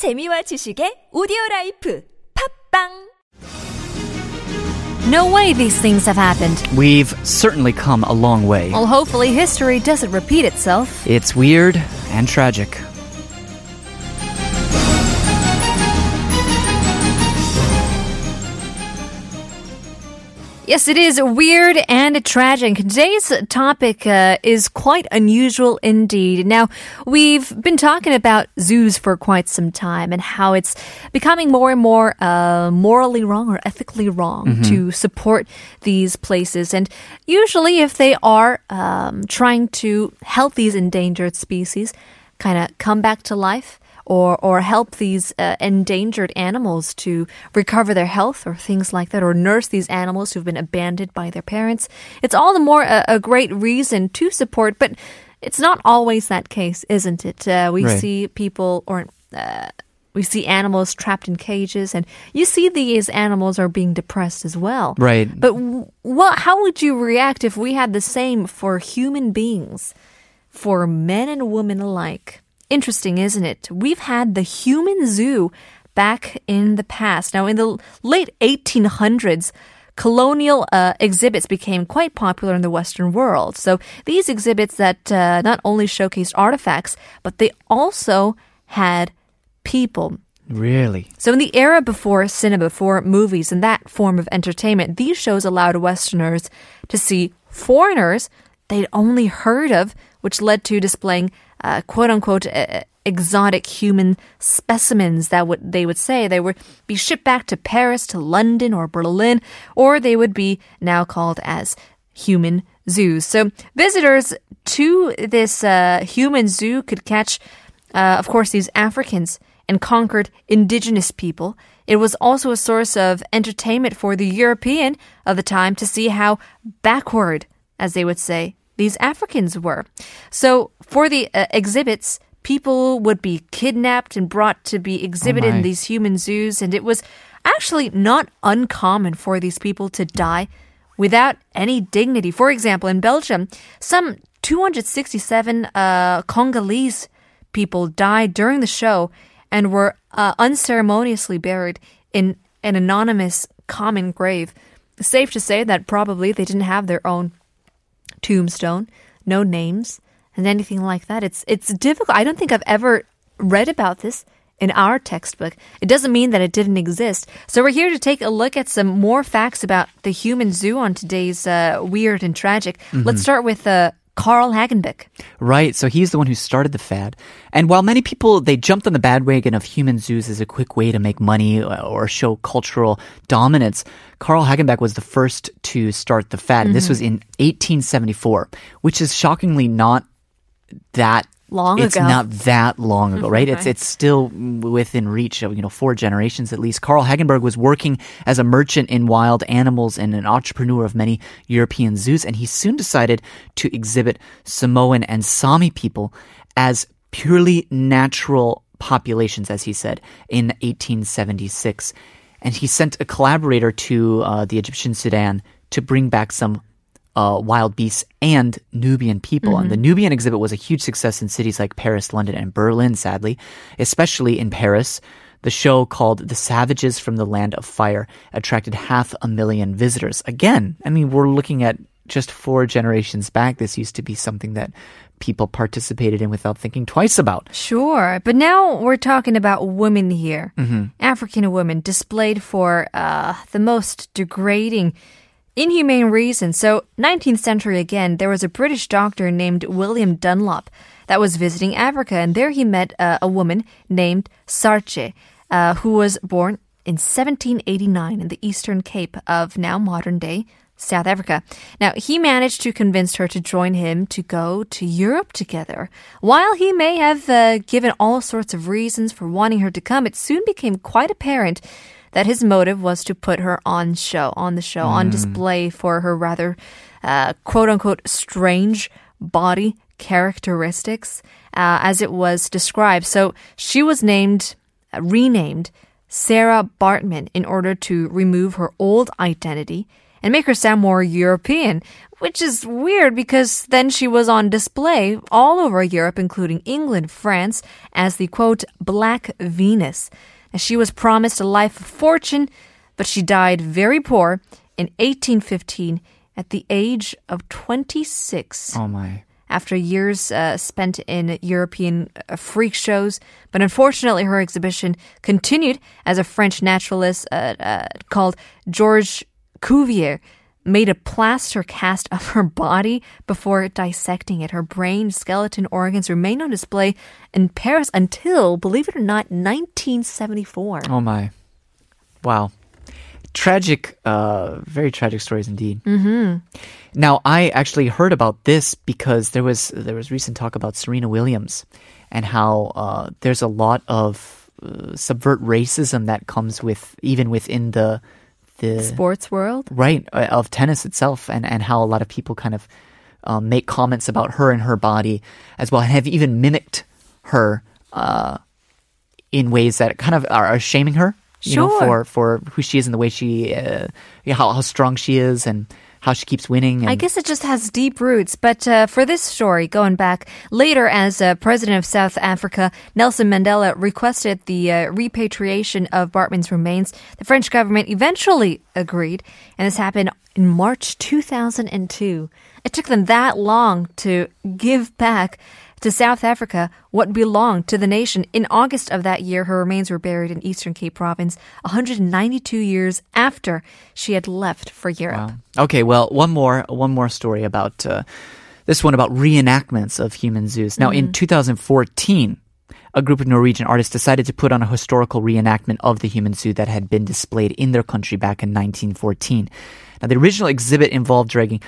재미와 지식의 오디오 라이프 팝빵 No way these things have happened. We've certainly come a long way. Well, hopefully history doesn't repeat itself. It's weird and tragic. Yes, it is weird and tragic. Today's topic uh, is quite unusual indeed. Now, we've been talking about zoos for quite some time and how it's becoming more and more uh, morally wrong or ethically wrong to support these places. And usually, if they are um, trying to help these endangered species kind of come back to life, or or help these uh, endangered animals to recover their health or things like that or nurse these animals who've been abandoned by their parents it's all the more a, a great reason to support but it's not always that case isn't it uh, we Right. see people or uh, we see animals trapped in cages and you see these animals are being depressed as well Right. but what how would you react if we had the same for human beings for men and women alike. Interesting, isn't it? We've had the human zoo back in the past. Now, in the late 1800s, colonial uh, exhibits became quite popular in the Western world. So these exhibits that uh, not only showcased artifacts, but they also had people. Really? So, in the era before cinema, before movies and that form of entertainment, these shows allowed Westerners to see foreigners they'd only heard of, which led to displaying uh, quote unquote uh, exotic human specimens that would they would say they would be shipped back to Paris, to London, or Berlin, or they would be now called as human zoos. So, visitors to this uh, human zoo could catch, uh, of course, these Africans and conquered indigenous people. It was also a source of entertainment for the European of the time to see how backward, as they would say, these Africans were. So for the uh, exhibits, people would be kidnapped and brought to be exhibited in these human zoos, and it was actually not uncommon for these people to die without any dignity. For example, in Belgium, some 267 uh, Congolese people died during the show and were uh, unceremoniously buried in an anonymous common grave. Safe to say that probably they didn't have their own tombstone, no names, and anything like that. It's it's difficult. I don't think I've ever read about this in our textbook. It doesn't mean that it didn't exist. So we're here to take a look at some more facts about the human zoo on today's uh, weird and tragic. Let's start with uh, Carl Hagenbeck. Right. So he's the one who started the fad. And while many people they jumped on the bandwagon of human zoos as a quick way to make money uh, or show cultural dominance, Carl Hagenbeck was the first to start the fad. And this was in 1874, which is shockingly not that Long it's ago. It's not that long ago, right? It's it's still within reach of you know four generations at least. Carl Hagenbeck was working as a merchant in wild animals and an entrepreneur of many European zoos, and he soon decided to exhibit Samoan and Sami people as purely natural populations, as he said in 1876. And he sent a collaborator to uh, the Egyptian Sudan to bring back some uh, wild beasts and Nubian people. And the Nubian exhibit was a huge success in cities like Paris, London, and Berlin, sadly, especially in Paris. The show called The Savages from the Land of Fire attracted half a million visitors. Again, I mean, we're looking at just four generations back. This used to be something that people participated in without thinking twice about. Sure, but now we're talking about women here. African women displayed for uh, the most degrading, inhumane reasons. So, 19th century again, there was a British doctor named William Dunlop that was visiting Africa, and there he met uh, a woman named Saartjie, uh, who was born in 1789 in the Eastern Cape of now modern day South Africa. Now, he managed to convince her to join him to go to Europe together. While he may have uh, given all sorts of reasons for wanting her to come, it soon became quite apparent that his motive was to put her on show, on the show, on display for her rather uh, quote unquote strange body characteristics, uh, as it was described. So she was named, uh, renamed Sarah Baartman in order to remove her old identity and make her sound more European, which is weird because then she was on display all over Europe, including England, France, as the quote, Black Venus. And she was promised a life of fortune, but she died very poor in 1815 at the age of 26 Oh my. after years uh, spent in European uh, freak shows. But unfortunately, her exhibition continued as a French naturalist uh, uh, called Georges Cuvier made a plaster cast of her body before dissecting it. Her brain, skeleton, organs remained on display in Paris until, believe it or not, 1974. Oh my. Wow. Tragic, uh, very tragic stories indeed. Mm-hmm. Now, I actually heard about this because there was there was recent talk about Serena Williams and how uh, there's a lot of uh, subvert racism that comes with even within the the Sports world? right uh, of tennis itself and and how a lot of people kind of um, make comments about her and her body as well and have even mimicked her uh, in ways that kind of are, shaming her you know for for who she is and the way she uh, how how strong she is and how she keeps winning and I guess it just has deep roots. But uh, for this story, going back later as uh, president of South Africa, Nelson Mandela requested the uh, repatriation of Baartman's remains. The French government eventually agreed, and this happened in March 2002. It took them that long to give back to South Africa what belonged to the nation. In August of that year, her remains were buried in Eastern Cape Province, 192 years after she had left for Europe. Wow. Okay, well, one more one more story about uh, this one about reenactments of human zoos. Now, in 2014, a group of Norwegian artists decided to put on a historical reenactment of the human zoo that had been displayed in their country back in 1914. Now, the original exhibit involved dragging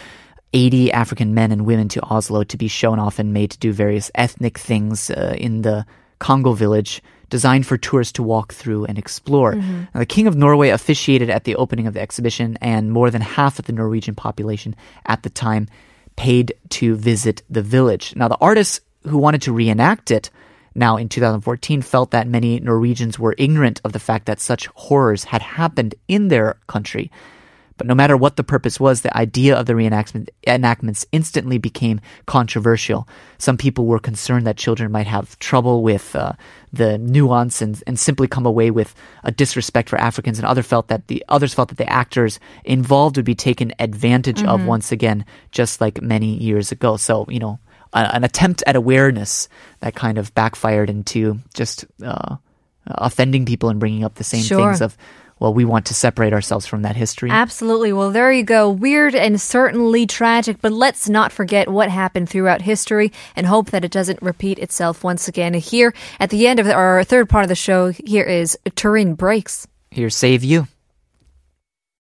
80 African men and women to Oslo to be shown off and made to do various ethnic things uh, in the Congo village designed for tourists to walk through and explore. Now, the King of Norway officiated at the opening of the exhibition, and more than half of the Norwegian population at the time paid to visit the village. Now, the artists who wanted to reenact it now in 2014 felt that many Norwegians were ignorant of the fact that such horrors had happened in their country. But no matter what the purpose was, the idea of the reenactment, enactments instantly became controversial. Some people were concerned that children might have trouble with uh, the nuance and, and simply come away with a disrespect for Africans, and other felt that the others felt that the actors involved would be taken advantage of once again, just like many years ago. So you know, a, an attempt at awareness that kind of backfired into just uh, offending people and bringing up the same Sure. things of well, we want to separate ourselves from that history. Absolutely. Well, there you go. Weird and certainly tragic, but let's not forget what happened throughout history and hope that it doesn't repeat itself once again. Here at the end of our third part of the show, here is Turin Brakes. Here, save you.